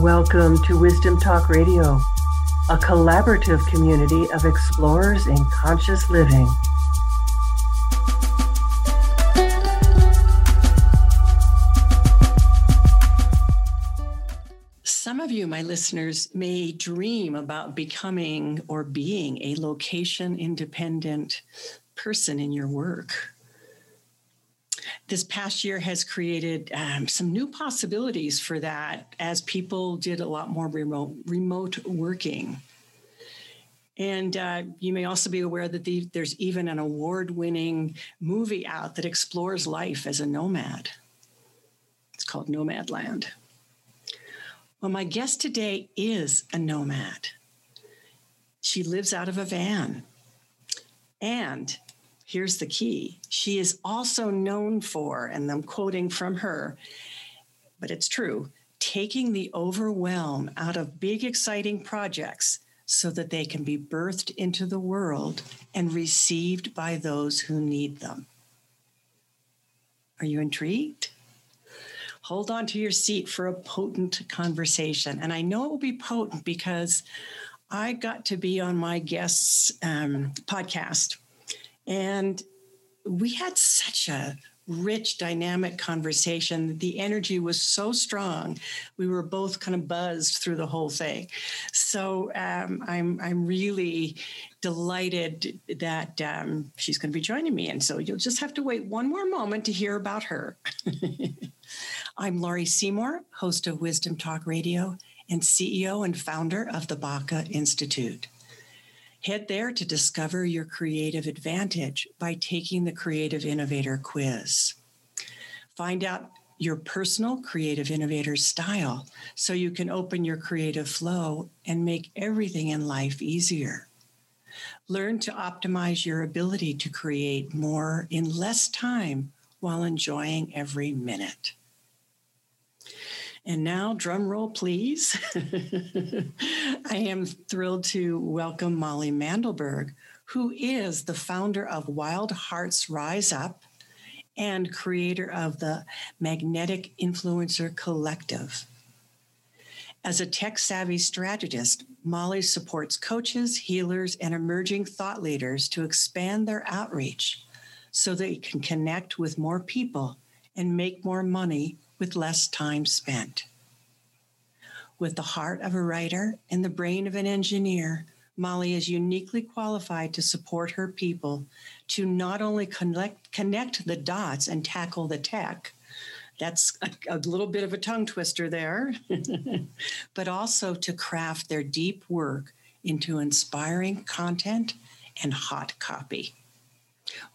Welcome to Wisdom Talk Radio, a collaborative community of explorers in conscious living. Some of you, my listeners, may dream about becoming or being a location independent person in your work this past year has created um, some new possibilities for that as people did a lot more remote remote working. And uh, you may also be aware that the, there's even an award winning movie out that explores life as a nomad. It's called Nomadland. Well, my guest today is a nomad. She lives out of a van. And here's the key she is also known for, and I'm quoting from her, but it's true, taking the overwhelm out of big, exciting projects so that they can be birthed into the world and received by those who need them. Are you intrigued? Hold on to your seat for a potent conversation. And I know it will be potent because I got to be on my guest's um, podcast and we had such a rich, dynamic conversation. The energy was so strong. We were both kind of buzzed through the whole thing. So um, I'm I'm really delighted that um, she's going to be joining me. And so you'll just have to wait one more moment to hear about her. I'm Laurie Seymour, host of Wisdom Talk Radio and CEO and founder of the Baca Institute. Head there to discover your creative advantage by taking the Creative Innovator quiz. Find out your personal creative innovator style so you can open your creative flow and make everything in life easier. Learn to optimize your ability to create more in less time while enjoying every minute. And now, drum roll, please. I am thrilled to welcome Molly Mandelberg, who is the founder of Wild Hearts Rise Up and creator of the Magnetic Influencer Collective. As a tech savvy strategist, Molly supports coaches, healers, and emerging thought leaders to expand their outreach so they can connect with more people and make more money with less time spent. With the heart of a writer and the brain of an engineer, Molly is uniquely qualified to support her people to not only connect, connect the dots and tackle the tech, that's a, a little bit of a tongue twister there, but also to craft their deep work into inspiring content and hot copy.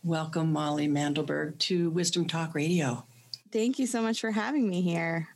Welcome, Molly Mandelberg, to Wisdom Talk Radio. Thank you so much for having me here.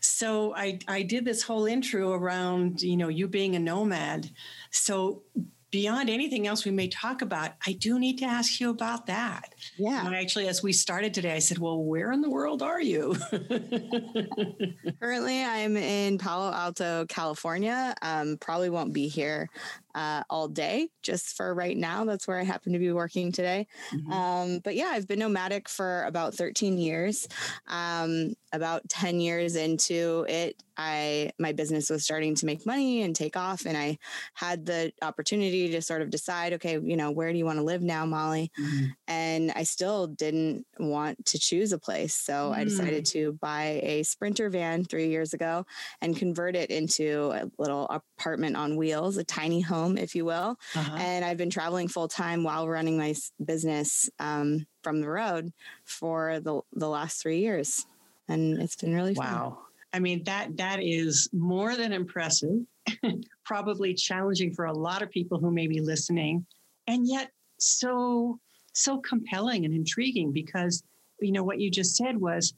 So I, I did this whole intro around, you know, you being a nomad. So beyond anything else we may talk about, I do need to ask you about that. Yeah. And actually, as we started today, I said, Well, where in the world are you? Currently, I'm in Palo Alto, California. Um, probably won't be here uh, all day, just for right now. That's where I happen to be working today. Mm-hmm. Um, but yeah, I've been nomadic for about 13 years. Um, about 10 years into it, I my business was starting to make money and take off, and I had the opportunity to sort of decide, okay, you know, where do you want to live now, Molly? Mm-hmm. And I still didn't want to choose a place, so mm-hmm. I decided mm. to buy a Sprinter van three years ago and convert it into a little apartment on wheels, a tiny home, if you will. Uh-huh. And I've been traveling full time while running my business um, from the road for the the last three years, and it's been really wow. Fun. I mean that that is more than impressive. Probably challenging for a lot of people who may be listening, and yet so so compelling and intriguing because you know what you just said was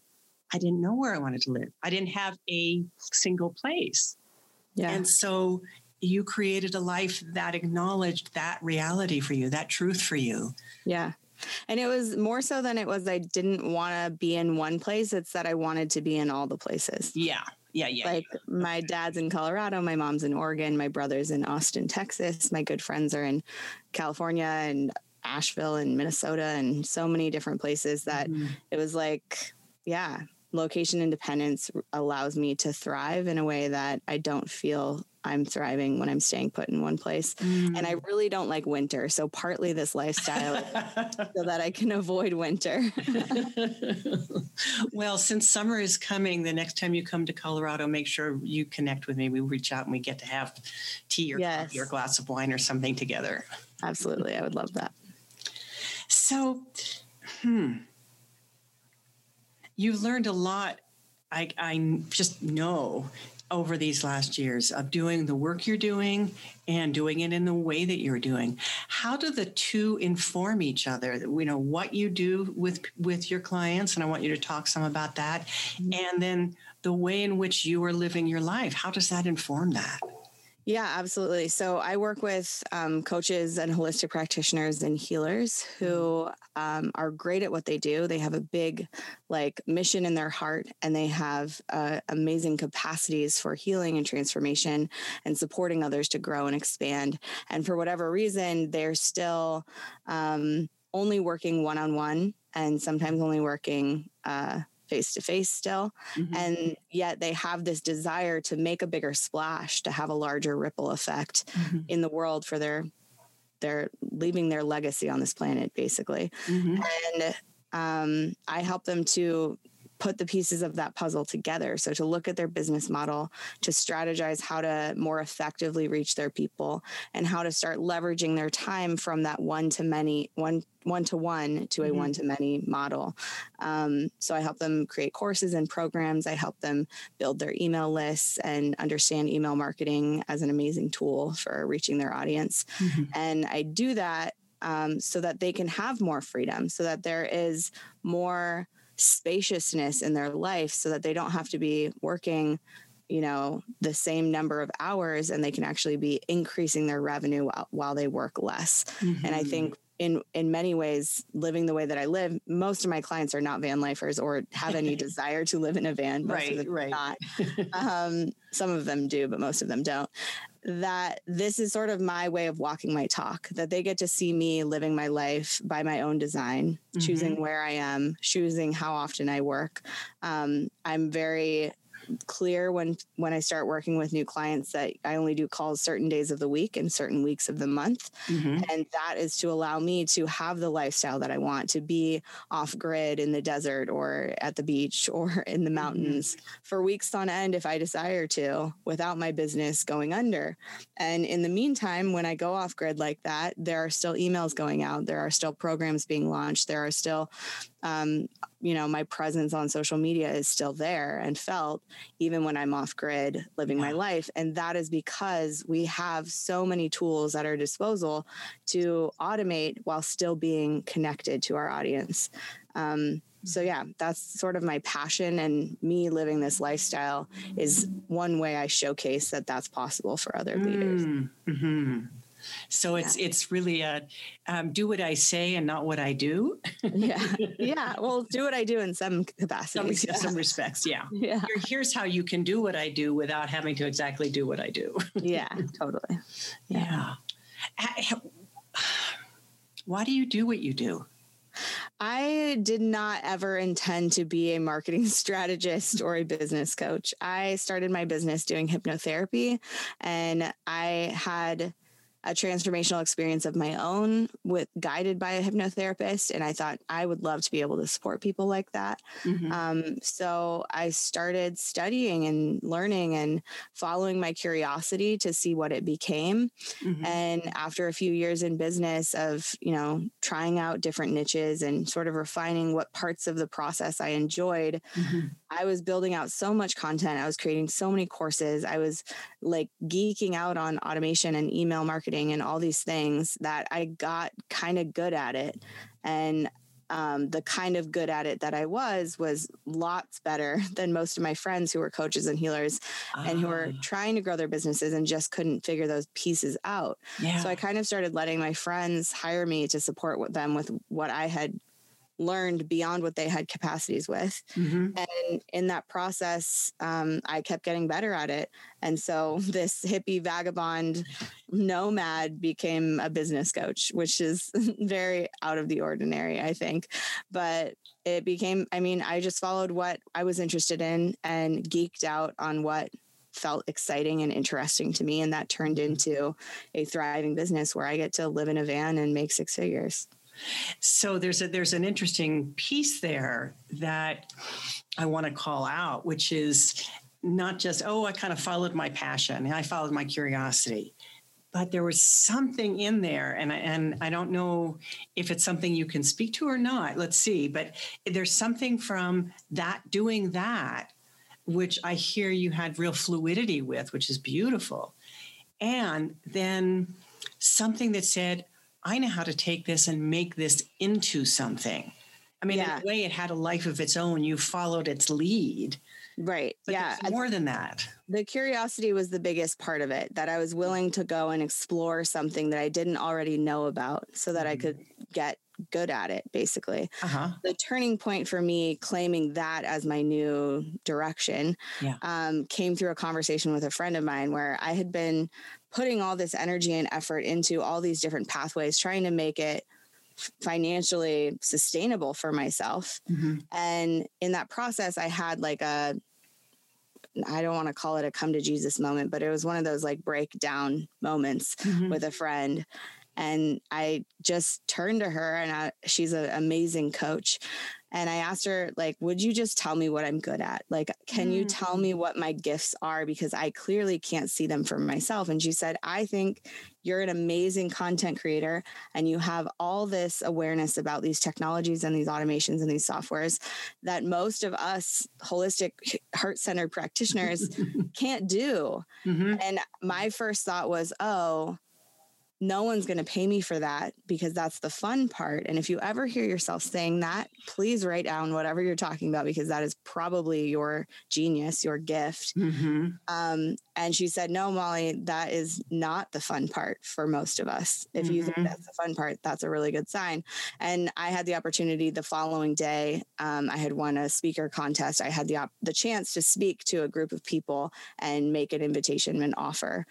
I didn't know where I wanted to live. I didn't have a single place. Yeah. And so you created a life that acknowledged that reality for you, that truth for you. Yeah. And it was more so than it was I didn't want to be in one place. It's that I wanted to be in all the places. Yeah. Yeah. Yeah. Like yeah. my dad's in Colorado, my mom's in Oregon, my brother's in Austin, Texas. My good friends are in California and Asheville and Minnesota and so many different places that mm-hmm. it was like, yeah, location independence allows me to thrive in a way that I don't feel I'm thriving when I'm staying put in one place. Mm. And I mm. really don't like winter. So partly this lifestyle so that I can avoid winter. well, since summer is coming, the next time you come to Colorado, make sure you connect with me. We reach out and we get to have tea or yes. coffee or glass of wine or something together. Absolutely. I would love that. So, hmm. You've learned a lot I, I, just know over these last years of doing the work you're doing and doing it in the way that you're doing. How do the two inform each other? You know what you do with with your clients and i want you to talk some about that. Mm-hmm. and then the way in which you are living your life how does that inform that yeah, absolutely. So I work with um, coaches and holistic practitioners and healers who mm-hmm. um, are great at what they do. They have a big, like, mission in their heart, and they have uh, amazing capacities for healing and transformation and supporting others to grow and expand. And for whatever reason, they're still um, only working one on one and sometimes only working. Uh, face to face still. Mm-hmm. And yet they have this desire to make a bigger splash, to have a larger ripple effect mm-hmm. in the world for their they're leaving their legacy on this planet basically. Mm-hmm. And um, I help them to put the pieces of that puzzle together. So to look at their business model, to strategize how to more effectively reach their people and how to start leveraging their time from that one to many, one one to one to a mm-hmm. one to many model. Um, so I help them create courses and programs. I help them build their email lists and understand email marketing as an amazing tool for reaching their audience. Mm-hmm. And I do that um, so that they can have more freedom, so that there is more spaciousness in their life so that they don't have to be working you know the same number of hours and they can actually be increasing their revenue while, while they work less mm-hmm. and i think in in many ways living the way that i live most of my clients are not van lifers or have any desire to live in a van most right, of them right. not um, some of them do but most of them don't that this is sort of my way of walking my talk, that they get to see me living my life by my own design, mm-hmm. choosing where I am, choosing how often I work. Um, I'm very clear when when I start working with new clients that I only do calls certain days of the week and certain weeks of the month. Mm-hmm. And that is to allow me to have the lifestyle that I want to be off grid in the desert or at the beach or in the mm-hmm. mountains mm-hmm. for weeks on end if I desire to without my business going under. And in the meantime, when I go off grid like that, there are still emails going out, there are still programs being launched, there are still um, you know, my presence on social media is still there and felt even when I'm off grid living yeah. my life. And that is because we have so many tools at our disposal to automate while still being connected to our audience. Um, so yeah that's sort of my passion and me living this lifestyle is one way i showcase that that's possible for other leaders mm-hmm. So it's yeah. it's really a um, do what I say and not what I do. yeah, yeah. Well, do what I do in some capacity, some, yeah. some respects. Yeah. Yeah. Here, here's how you can do what I do without having to exactly do what I do. yeah, totally. Yeah. Why do you do what you do? I did not ever intend to be a marketing strategist or a business coach. I started my business doing hypnotherapy and I had a transformational experience of my own with guided by a hypnotherapist and i thought i would love to be able to support people like that mm-hmm. um, so i started studying and learning and following my curiosity to see what it became mm-hmm. and after a few years in business of you know trying out different niches and sort of refining what parts of the process i enjoyed mm-hmm. i was building out so much content i was creating so many courses i was like geeking out on automation and email marketing and all these things that I got kind of good at it. And um, the kind of good at it that I was was lots better than most of my friends who were coaches and healers and who were ah. trying to grow their businesses and just couldn't figure those pieces out. Yeah. So I kind of started letting my friends hire me to support them with what I had learned beyond what they had capacities with. Mm-hmm. And in that process, um, I kept getting better at it. And so this hippie vagabond nomad became a business coach, which is very out of the ordinary, I think. But it became, I mean, I just followed what I was interested in and geeked out on what felt exciting and interesting to me. And that turned mm-hmm. into a thriving business where I get to live in a van and make six figures. So there's a there's an interesting piece there that I want to call out, which is not just oh I kind of followed my passion and I followed my curiosity, but there was something in there, and and I don't know if it's something you can speak to or not. Let's see, but there's something from that doing that, which I hear you had real fluidity with, which is beautiful, and then something that said I know how to take this and make this into something. I mean, yeah. in a way, it had a life of its own. You followed its lead. Right. But yeah. more than that. The curiosity was the biggest part of it, that I was willing to go and explore something that I didn't already know about so that mm-hmm. I could get good at it, basically. Uh-huh. The turning point for me claiming that as my new direction yeah. um, came through a conversation with a friend of mine where I had been putting all this energy and effort into all these different pathways, trying to make it financially sustainable for myself. Mm-hmm. And in that process, I had like a, I don't want to call it a come to Jesus moment, but it was one of those like breakdown moments mm-hmm. with a friend and I just turned to her, and I, she's an amazing coach. And I asked her, like, would you just tell me what I'm good at? Like, can mm. you tell me mm. what my gifts are? Because I clearly can't see them for myself. And she said, I think you're an amazing content creator and you have all this awareness about these technologies and these automations and these softwares that most of us holistic heart centered practitioners can't do. Mm-hmm. And my first thought was, oh, no one's going to pay me for that because that's the fun part. And if you ever hear yourself saying that, please write down whatever you're talking about because that is probably your genius, your gift. Mm-hmm. Um, and she said, No, Molly, that is not the fun part for most of us. If mm-hmm. you think mm-hmm. that's the fun part, that's a really good sign. And I had the opportunity the following day. Um, I had won a speaker contest. I had the op- the chance to speak to a group of people and make an invitation and offer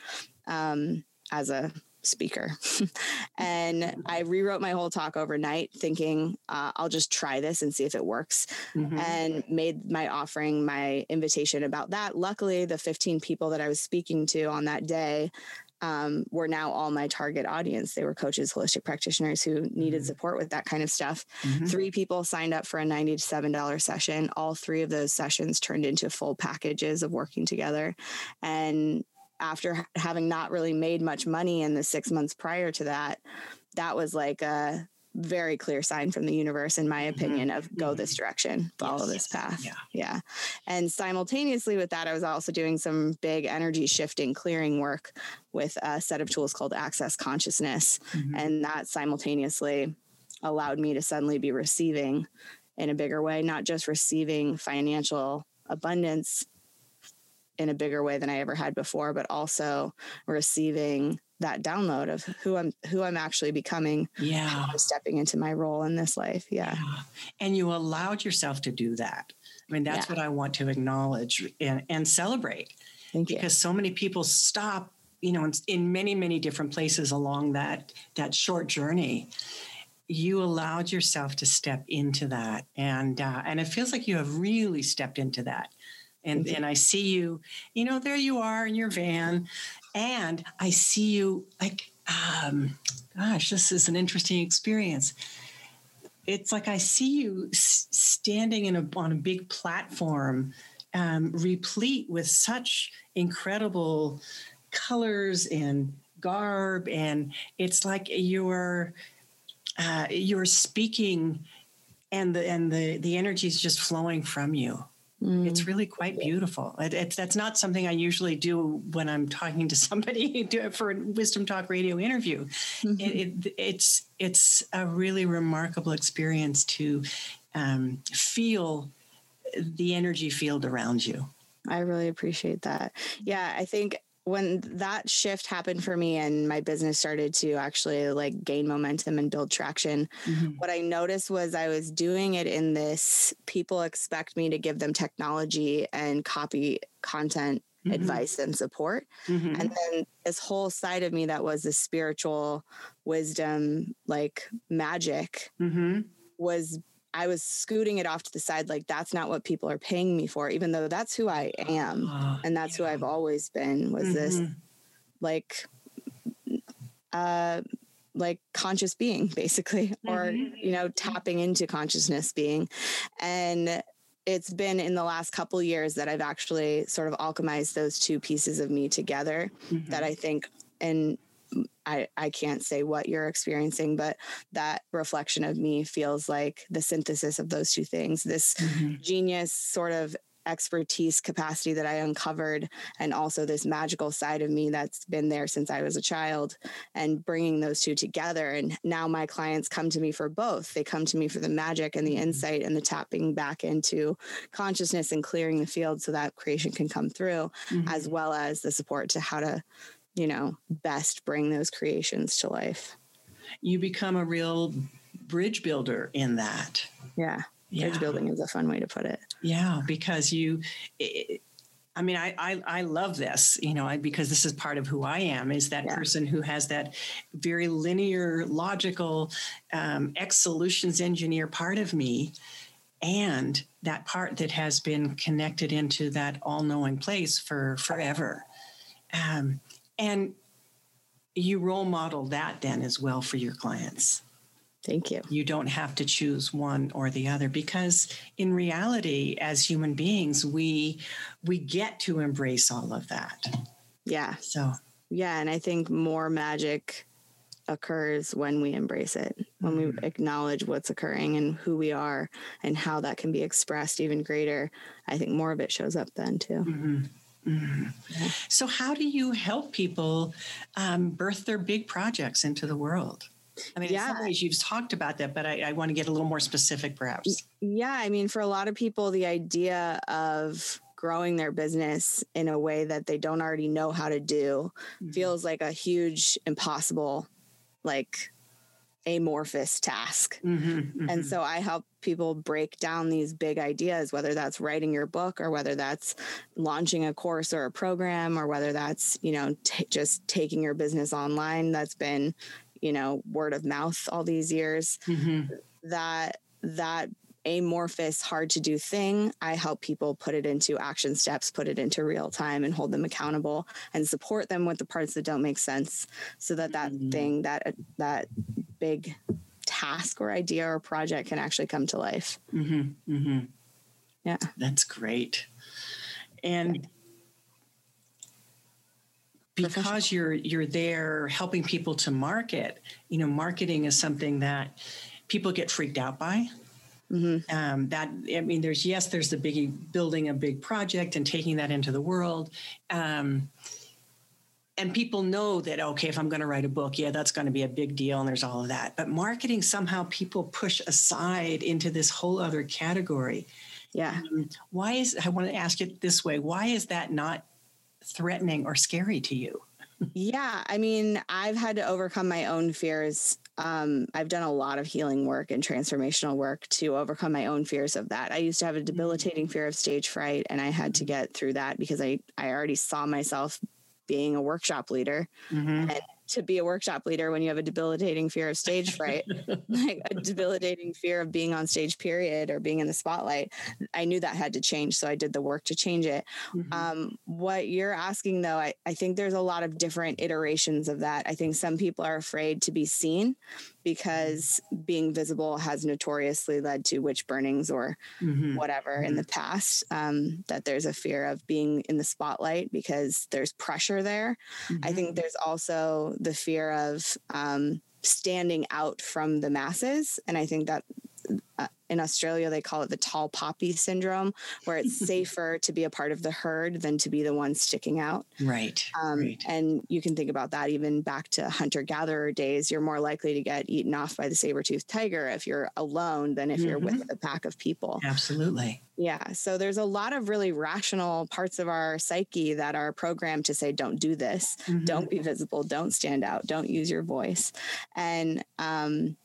um, as a speaker. and I rewrote my whole talk overnight, thinking uh, I'll just try this and see if it works, mm-hmm. and made my offering, my invitation about that. Luckily, the 15 people that I was speaking to on that day. Um, were now all my target audience. They were coaches, holistic practitioners who needed mm-hmm. support with that kind of stuff. Mm-hmm. Three people signed up for a $97 session. All three of those sessions turned into full packages of working together. And after having not really made much money in the six months prior to that, that was like a very clear sign from the universe, in my mm-hmm. opinion, mm-hmm. of go this mm-hmm. direction, follow yes, this path. Yeah. Yeah. And simultaneously with that, I was also doing some big energy shifting, clearing work with a set of tools called Access Consciousness. Mm-hmm. And that simultaneously allowed me to suddenly be receiving in a bigger way, not just receiving financial abundance in a bigger way than I ever had before, but also receiving that download of who I'm who I'm actually becoming. Yeah. I'm stepping into my role in this life. Yeah. yeah. And you allowed yourself to do that. I mean, that's yeah. what I want to acknowledge and, and celebrate. Thank you. Because so many people stop, you know, in, in many, many different places along that that short journey you allowed yourself to step into that and uh, and it feels like you have really stepped into that and and I see you, you know, there you are in your van, and I see you like, um, gosh, this is an interesting experience. It's like I see you s- standing in a on a big platform, um, replete with such incredible colors and garb, and it's like you're uh, you're speaking, and the and the the energy is just flowing from you Mm. It's really quite beautiful. It, it's that's not something I usually do when I'm talking to somebody for a Wisdom Talk radio interview. Mm-hmm. It, it, it's it's a really remarkable experience to um, feel the energy field around you. I really appreciate that. Yeah, I think when that shift happened for me and my business started to actually like gain momentum and build traction mm-hmm. what i noticed was i was doing it in this people expect me to give them technology and copy content mm-hmm. advice and support mm-hmm. and then this whole side of me that was the spiritual wisdom like magic mm-hmm. was I was scooting it off to the side, like that's not what people are paying me for, even though that's who I am. Uh, and that's yeah. who I've always been was mm-hmm. this like uh like conscious being basically mm-hmm. or you know tapping into consciousness being and it's been in the last couple years that I've actually sort of alchemized those two pieces of me together mm-hmm. that I think and I, I can't say what you're experiencing, but that reflection of me feels like the synthesis of those two things this mm-hmm. genius sort of expertise capacity that I uncovered, and also this magical side of me that's been there since I was a child, and bringing those two together. And now my clients come to me for both. They come to me for the magic and the mm-hmm. insight and the tapping back into consciousness and clearing the field so that creation can come through, mm-hmm. as well as the support to how to you know, best bring those creations to life. You become a real bridge builder in that. Yeah. yeah. Bridge building is a fun way to put it. Yeah, because you, it, I mean, I, I, I love this, you know, because this is part of who I am. Is that yeah. person who has that very linear, logical, um, X solutions engineer part of me, and that part that has been connected into that all-knowing place for forever. Um, and you role model that then as well for your clients. Thank you. You don't have to choose one or the other because in reality as human beings we we get to embrace all of that. Yeah. So, yeah, and I think more magic occurs when we embrace it, when we mm-hmm. acknowledge what's occurring and who we are and how that can be expressed even greater. I think more of it shows up then too. Mm-hmm. Mm-hmm. So, how do you help people um, birth their big projects into the world? I mean, yeah. in some ways you've talked about that, but I, I, want to get a little more specific, perhaps. Yeah, I mean, for a lot of people, the idea of growing their business in a way that they don't already know how to do mm-hmm. feels like a huge, impossible, like amorphous task. Mm-hmm, mm-hmm. And so I help people break down these big ideas, whether that's writing your book or whether that's launching a course or a program or whether that's, you know, t- just taking your business online. That's been, you know, word of mouth all these years. Mm-hmm. That, that amorphous, hard to do thing, I help people put it into action steps, put it into real time, and hold them accountable and support them with the parts that don't make sense, so that that mm-hmm. thing that that big task or idea or project can actually come to life. Mm-hmm, mm-hmm. Yeah, that's great. And because you're you're there helping people to market, you know, marketing is something that people get freaked out by. Mm-hmm. Um, that I mean, there's yes, there's the big building a big project and taking that into the world. Um, and people know that okay if i'm going to write a book yeah that's going to be a big deal and there's all of that. But marketing somehow people push aside into this whole other category. Yeah. Um, why is i want to ask it this way why is that not threatening or scary to you? Yeah i mean i've had to overcome my own fears. Um, I've done a lot of healing work and transformational work to overcome my own fears of that. I used to have a debilitating fear of stage fright, and I had to get through that because I, I already saw myself being a workshop leader. Mm-hmm. And to be a workshop leader when you have a debilitating fear of stage fright, like a debilitating fear of being on stage, period, or being in the spotlight. I knew that had to change. So I did the work to change it. Mm-hmm. Um, what you're asking, though, I, I think there's a lot of different iterations of that. I think some people are afraid to be seen because being visible has notoriously led to witch burnings or mm-hmm. whatever mm-hmm. in the past. Um, that there's a fear of being in the spotlight because there's pressure there. Mm-hmm. I think there's also the fear of um, standing out from the masses. And I think that uh, in Australia, they call it the tall poppy syndrome, where it's safer to be a part of the herd than to be the one sticking out. Right, Um, right. And you can think about that even back to hunter gatherer days. You're more likely to get eaten off by the saber toothed tiger if you're alone than if you're Mm-hmm. with a pack of people. Absolutely. Yeah. So there's a lot of really rational parts of our psyche that are programmed to say, don't do this, Mhm. don't be visible, don't stand out, don't use your voice. And um,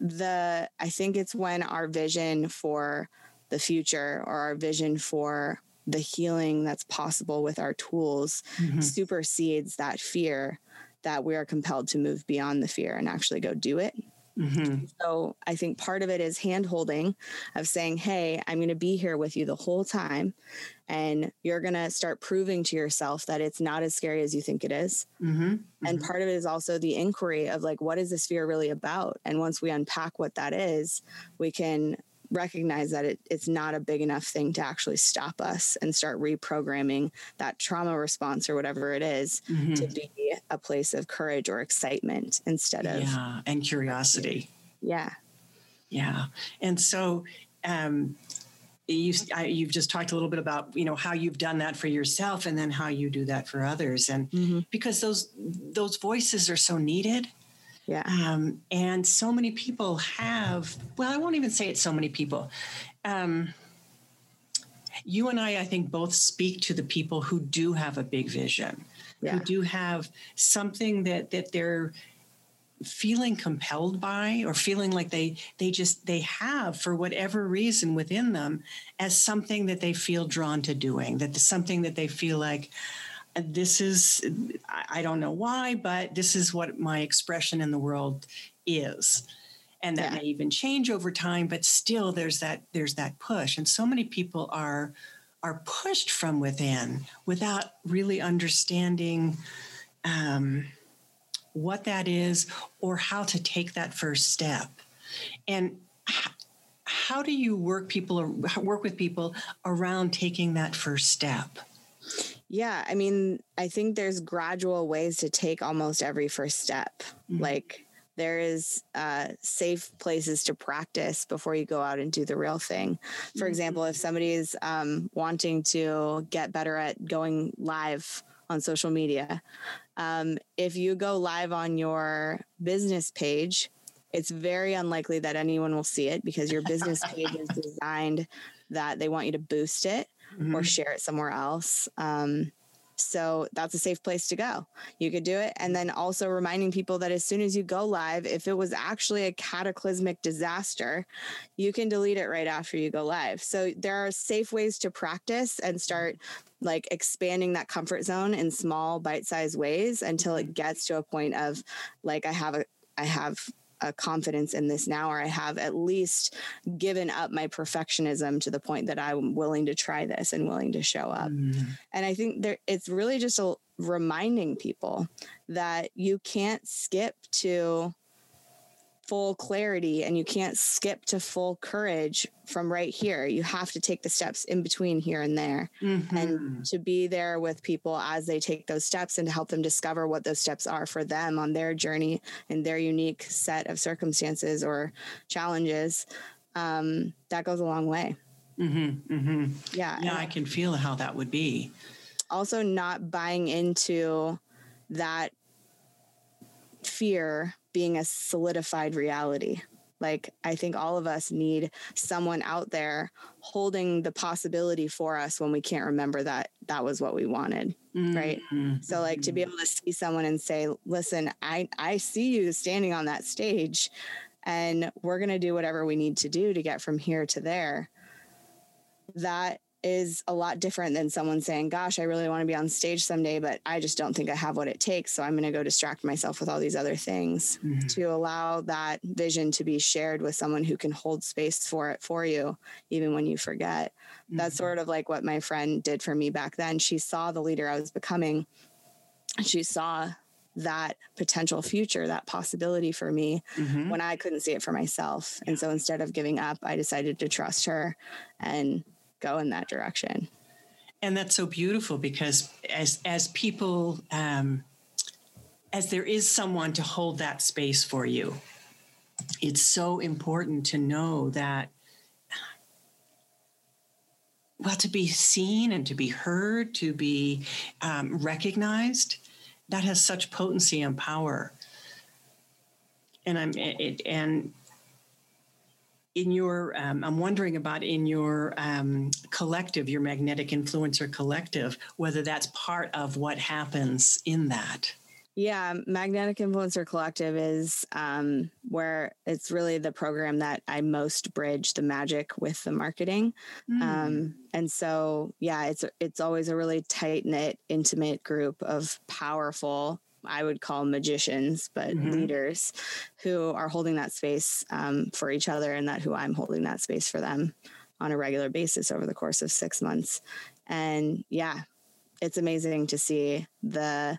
the, I think it's when our vision for the future or our vision for the healing that's possible with our tools Mhm. supersedes that fear that we are compelled to move beyond the fear and actually go do it. Mhm. So I think part of it is hand holding of saying, Hey, I'm going to be here with you the whole time. And you're going to start proving to yourself that it's not as scary as you think it is. Mhm. And Mhm. part of it is also the inquiry of like, what is this fear really about? And once we unpack what that is, we can recognize that it, it's not a big enough thing to actually stop us and start reprogramming that trauma response or whatever it is Mhm. to be a place of courage or excitement instead of, yeah, and curiosity. yeah. Yeah, and so um, you I, you've just talked a little bit about you know how you've done that for yourself, and then how you do that for others, and Mhm. because those those voices are so needed. Yeah. Um, and so many people have, well, I won't even say it's so many people. Um, you and I, I think, both speak to the people who do have a big vision, Yeah. who do have something that that they're feeling compelled by or feeling like they they just they have for whatever reason within them as something that they feel drawn to doing that something that they feel like this is I don't know why, but this is what my expression in the world is. And that Yeah. may even change over time, but still there's that there's that push. And so many people are are pushed from within without really understanding um, what that is or how to take that first step. And how do you work people work with people around taking that first step? Yeah, I mean, I think there's gradual ways to take almost every first step. Mhm. Like there is uh, safe places to practice before you go out and do the real thing. For Mhm. example, if somebody is um, wanting to get better at going live on social media, um, if you go live on your business page, it's very unlikely that anyone will see it because your business page is designed that they want you to boost it or Mhm. share it somewhere else. Um, so that's a safe place to go. You could do it. And then also reminding people that as soon as you go live, if it was actually a cataclysmic disaster, you can delete it right after you go live. So there are safe ways to practice and start like expanding that comfort zone in small bite-sized ways until it gets to a point of like I have a I have a confidence in this now or I have at least given up my perfectionism to the point that I'm willing to try this and willing to show up. Mhm. And I think there it's really just a reminding people that you can't skip to full clarity and you can't skip to full courage from right here. You have to take the steps in between here and there Mhm. and to be there with people as they take those steps and to help them discover what those steps are for them on their journey in their unique set of circumstances or challenges. Um, that goes a long way. Mhm. Mhm. Yeah. Yeah, I can feel how that would be. also not buying into that fear being a solidified reality. Like, I think all of us need someone out there holding the possibility for us when we can't remember that that was what we wanted. Right. Mhm. So, like, to be able to see someone and say, listen, I, I see you standing on that stage, and we're going to do whatever we need to do to get from here to there. That is a lot different than someone saying, Gosh, I really want to be on stage someday, but I just don't think I have what it takes. So I'm going to go distract myself with all these other things. Mhm. To allow that vision to be shared with someone who can hold space for it for you, even when you forget. That's sort of like what my friend did for me back then. She saw the leader I was becoming. She saw that potential future, that possibility for me Mhm. when I couldn't see it for myself. And so instead of giving up, I decided to trust her and go in that direction. and that's so beautiful because as as people um, as there is someone to hold that space for you it's so important to know that well to be seen and to be heard to be um, recognized that has such potency and power and i'm it, and in your um, i'm wondering about in your um, collective your magnetic influencer collective whether that's part of what happens in that yeah, Magnetic Influencer Collective is um, where it's really the program that I most bridge the magic with the marketing. Mm. Um, and so, yeah, it's it's always a really tight knit, intimate group of powerful, I would call magicians, but mm-hmm. leaders who are holding that space um, for each other, and that who I'm holding that space for them on a regular basis over the course of six months. And yeah, it's amazing to see the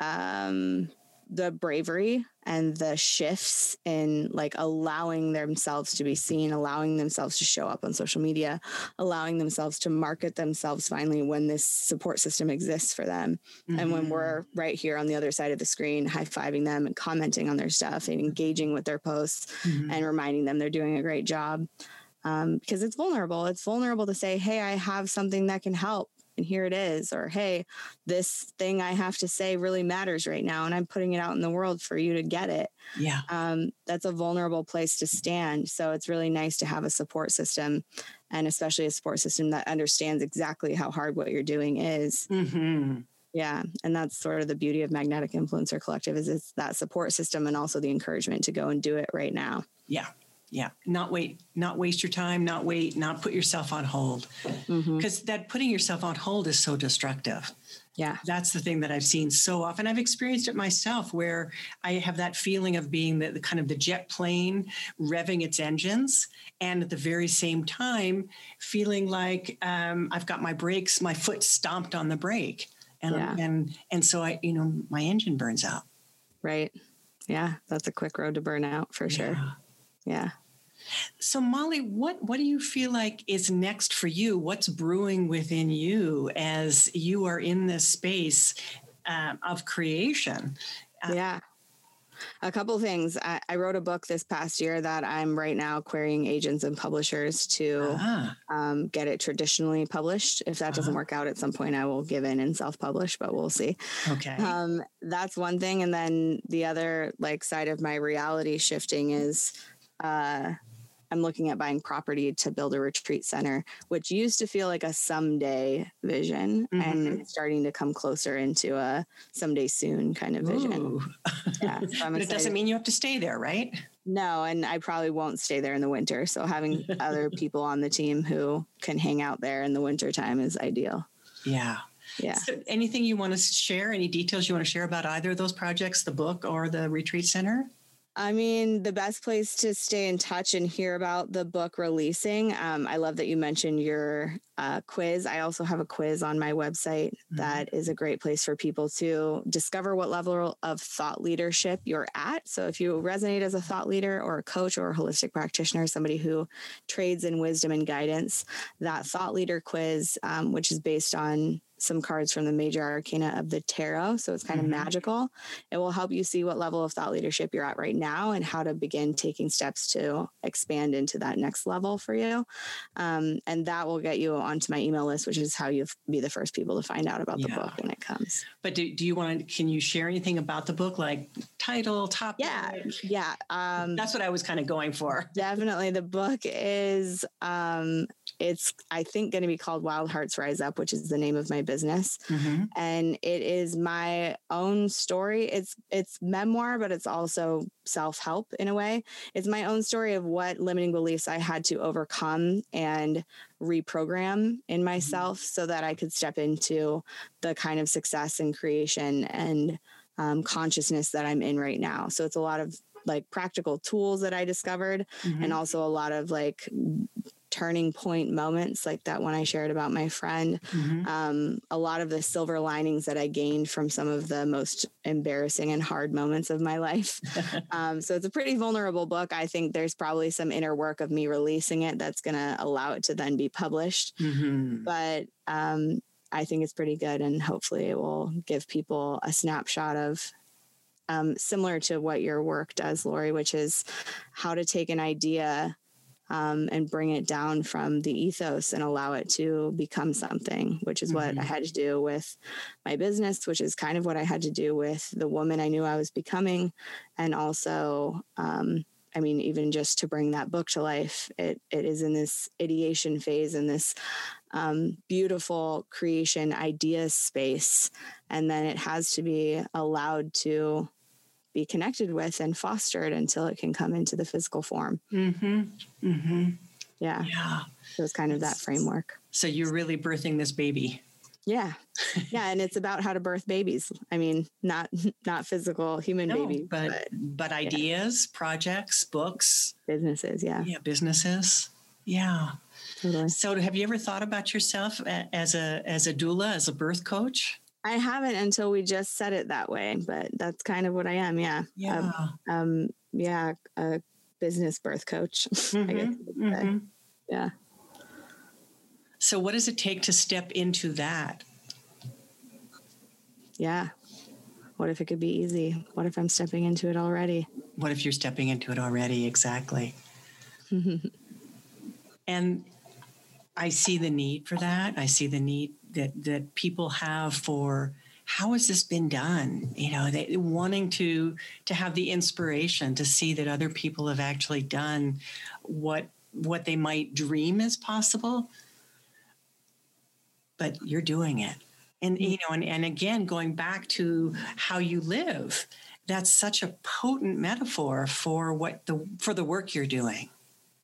um, the bravery and the shifts in like allowing themselves to be seen, allowing themselves to show up on social media, allowing themselves to market themselves finally when this support system exists for them. Mm-hmm. And when we're mm-hmm. right here on the other side of the screen, high fiving them and commenting on their stuff and engaging with their posts mm-hmm. and reminding them they're doing a great job. Um, because it's vulnerable. It's vulnerable to say, Hey, I have something that can help and here it is or hey this thing i have to say really matters right now and i'm putting it out in the world for you to get it. Yeah. Um, that's a vulnerable place to stand so it's really nice to have a support system and especially a support system that understands exactly how hard what you're doing is. Mm-hmm. yeah and that's sort of the beauty of magnetic influencer collective is it's that support system and also the encouragement to go and do it right now. Yeah yeah. Not wait not waste your time not wait not put yourself on hold. Because mm-hmm. that putting yourself on hold is so destructive. Yeah. That's the thing that i've seen so often. I've experienced it myself where i have that feeling of being the, the kind of the jet plane revving its engines and at the very same time feeling like um, i've got my brakes my foot stomped on the brake. And yeah. and and so i you know my engine burns out. Right. Yeah. That's a quick road to burn out for sure yeah. So Molly, what what do you feel like is next for you? What's brewing within you as you are in this space um, of creation? Uh, yeah. A couple things. I, I, wrote a book this past year that I'm right now querying agents and publishers to uh-huh. um, get it traditionally published. If that uh-huh. doesn't work out at some point, I will give in and self publish, but we'll see. Okay. Um, that's one thing. And then the other like side of my reality shifting is uh, I'm looking at buying property to build a retreat center, which used to feel like a someday vision mm-hmm. and it's starting to come closer into a someday soon kind of vision. yeah, so but it doesn't mean you have to stay there, right? No, and I probably won't stay there in the winter. So having other people on the team who can hang out there in the winter time is ideal. Yeah. Yeah. So anything you want to share? Any details you want to share about either of those projects, the book or the retreat center? I mean, the best place to stay in touch and hear about the book releasing. Um, I love that you mentioned your uh, quiz. I also have a quiz on my website mm-hmm. that is a great place for people to discover what level of thought leadership you're at. So, if you resonate as a thought leader or a coach or a holistic practitioner, somebody who trades in wisdom and guidance, that thought leader quiz, um, which is based on some cards from the major arcana of the tarot. So it's kind mm-hmm. of magical. It will help you see what level of thought leadership you're at right now and how to begin taking steps to expand into that next level for you. Um, and that will get you onto my email list, which is how you'll be the first people to find out about yeah. the book when it comes. But do, do you want to, can you share anything about the book, like title, topic? Yeah. Yeah. Um, That's what I was kind of going for. Definitely. The book is, um, it's, I think, going to be called Wild Hearts Rise Up, which is the name of my business. Mm-hmm. And it is my own story. It's, it's memoir, but it's also self help in a way. It's my own story of what limiting beliefs I had to overcome and reprogram in mm-hmm. myself mm-hmm. so that I could step into the kind of success and creation and um, consciousness that I'm in right now. So it's a lot of like practical tools that I discovered mm-hmm. and also a lot of like turning point moments like that one I shared about my friend. Mm-hmm. Um, a lot of the silver linings that I gained from some of the most embarrassing and hard moments of my life. um, so it's a pretty vulnerable book. I think there's probably some inner work of me releasing it that's going to allow it to then be published. Mm-hmm. But um, I think it's pretty good, and hopefully it will give people a snapshot of um, similar to what your work does, Laurie, which is how to take an idea um, and bring it down from the ethos and allow it to become something, which is what mm-hmm. I had to do with my business, which is kind of what I had to do with the woman I knew I was becoming. And also, um, I mean, even just to bring that book to life, it, it is in this ideation phase in this um, beautiful creation idea space. And then it has to be allowed to be connected with and fostered until it can come into the physical form. Mm-hmm. Mm-hmm. Yeah. Yeah. So it's kind of that framework. So you're really birthing this baby. Yeah. Yeah. and it's about how to birth babies. I mean, not not physical human no, babies. But but, but ideas, yeah. projects, books. Businesses, yeah. Yeah, businesses. Yeah. Totally. So have you ever thought about yourself as a as a doula, as a birth coach? I haven't until we just said it that way, but that's kind of what I am. Yeah. Yeah. Um, um yeah, a business birth coach. Mm-hmm. I guess. Mm-hmm. Yeah. So what does it take to step into that? Yeah. What if it could be easy? What if I'm stepping into it already? What if you're stepping into it already? Exactly. and I see the need for that. I see the need that that people have for how has this been done? You know they wanting to to have the inspiration to see that other people have actually done what what they might dream is possible but you're doing it. And you know and, and again going back to how you live that's such a potent metaphor for what the for the work you're doing.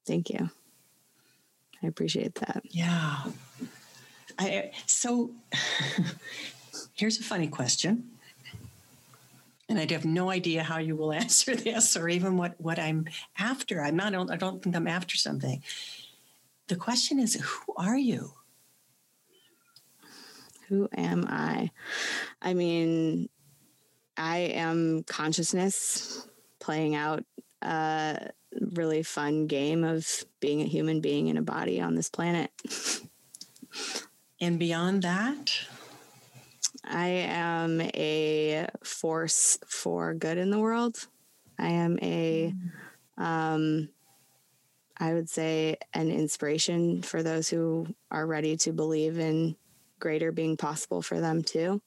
Thank you. I appreciate that. Yeah I, so here's a funny question. And I have no idea how you will answer this or even what, what I'm after. I'm not, I don't think I'm after something. The question is, who are you? Who am I? I mean, I am consciousness playing out a really fun game of being a human being in a body on this planet. And beyond that? I am a force for good in the world. I am a, um, I would say, an inspiration for those who are ready to believe in greater being possible for them too.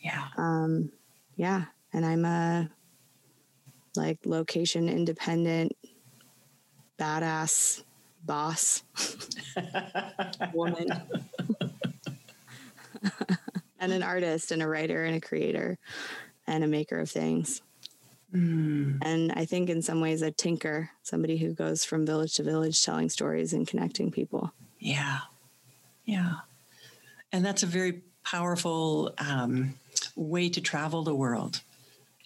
Yeah. Um, yeah. And I'm a like location independent, badass boss woman and an artist and a writer and a creator and a maker of things. Mm. And I think in some ways a tinker, somebody who goes from village to village telling stories and connecting people. Yeah. Yeah. And that's a very powerful um, way to travel the world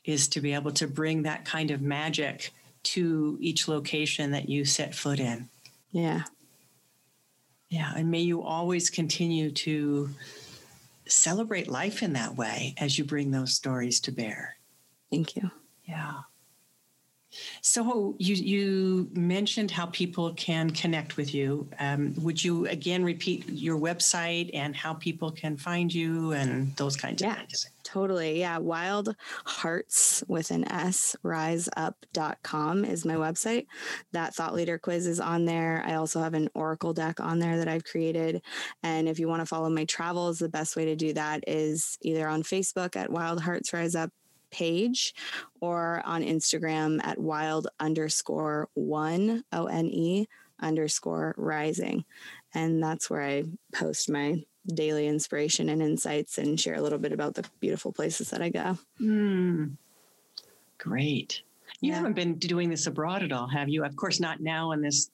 is to be able to bring that kind of magic to each location that you set foot in. Yeah. Yeah. And may you always continue to celebrate life in that way as you bring those stories to bear. Thank you. Yeah. So you you mentioned how people can connect with you. Um, would you again repeat your website and how people can find you and those kinds yeah, of things? Totally. Yeah. Wild Hearts with an S, riseup.com is my website. That thought leader quiz is on there. I also have an Oracle deck on there that I've created. And if you want to follow my travels, the best way to do that is either on Facebook at Wild Hearts Rise Up page or on Instagram at wild underscore one, O N E underscore rising. And that's where I post my daily inspiration and insights and share a little bit about the beautiful places that I go. Mm. Great. You yeah. haven't been doing this abroad at all, have you? Of course, not now in this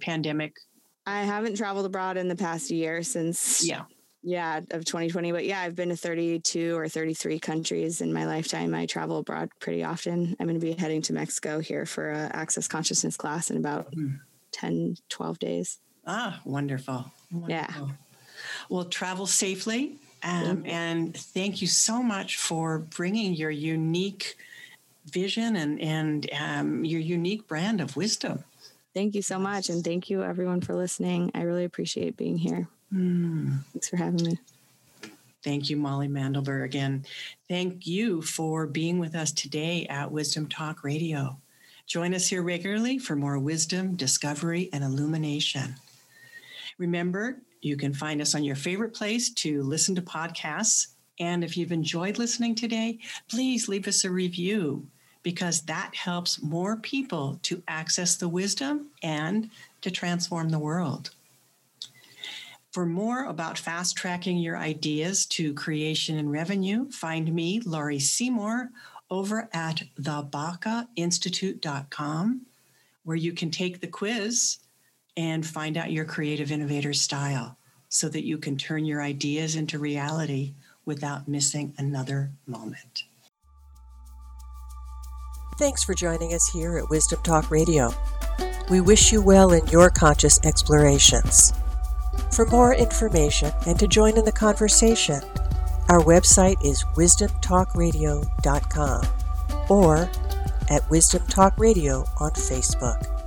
pandemic. I haven't traveled abroad in the past year since yeah yeah of 2020 but yeah i've been to 32 or 33 countries in my lifetime. I travel abroad pretty often. I'm going to be heading to mexico here for a access consciousness class in about mm. 10 12 days. Ah wonderful, wonderful. yeah well travel safely um, and thank you so much for bringing your unique vision and and um, your unique brand of wisdom. Thank you so much and thank you everyone for listening. I really appreciate being here Mm. Thanks for having me. Thank you, Molly Mandelberg. And thank you for being with us today at Wisdom Talk Radio. Join us here regularly for more wisdom, discovery, and illumination. Remember, you can find us on your favorite place to listen to podcasts. And if you've enjoyed listening today, please leave us a review because that helps more people to access the wisdom and to transform the world. For more about fast tracking your ideas to creation and revenue, find me, Laurie Seymour, over at thebacainstitute.com, where you can take the quiz and find out your creative innovator style so that you can turn your ideas into reality without missing another moment. Thanks for joining us here at Wisdom Talk Radio. We wish you well in your conscious explorations. For more information and to join in the conversation, our website is wisdomtalkradio.com or at Wisdom Talk Radio on Facebook.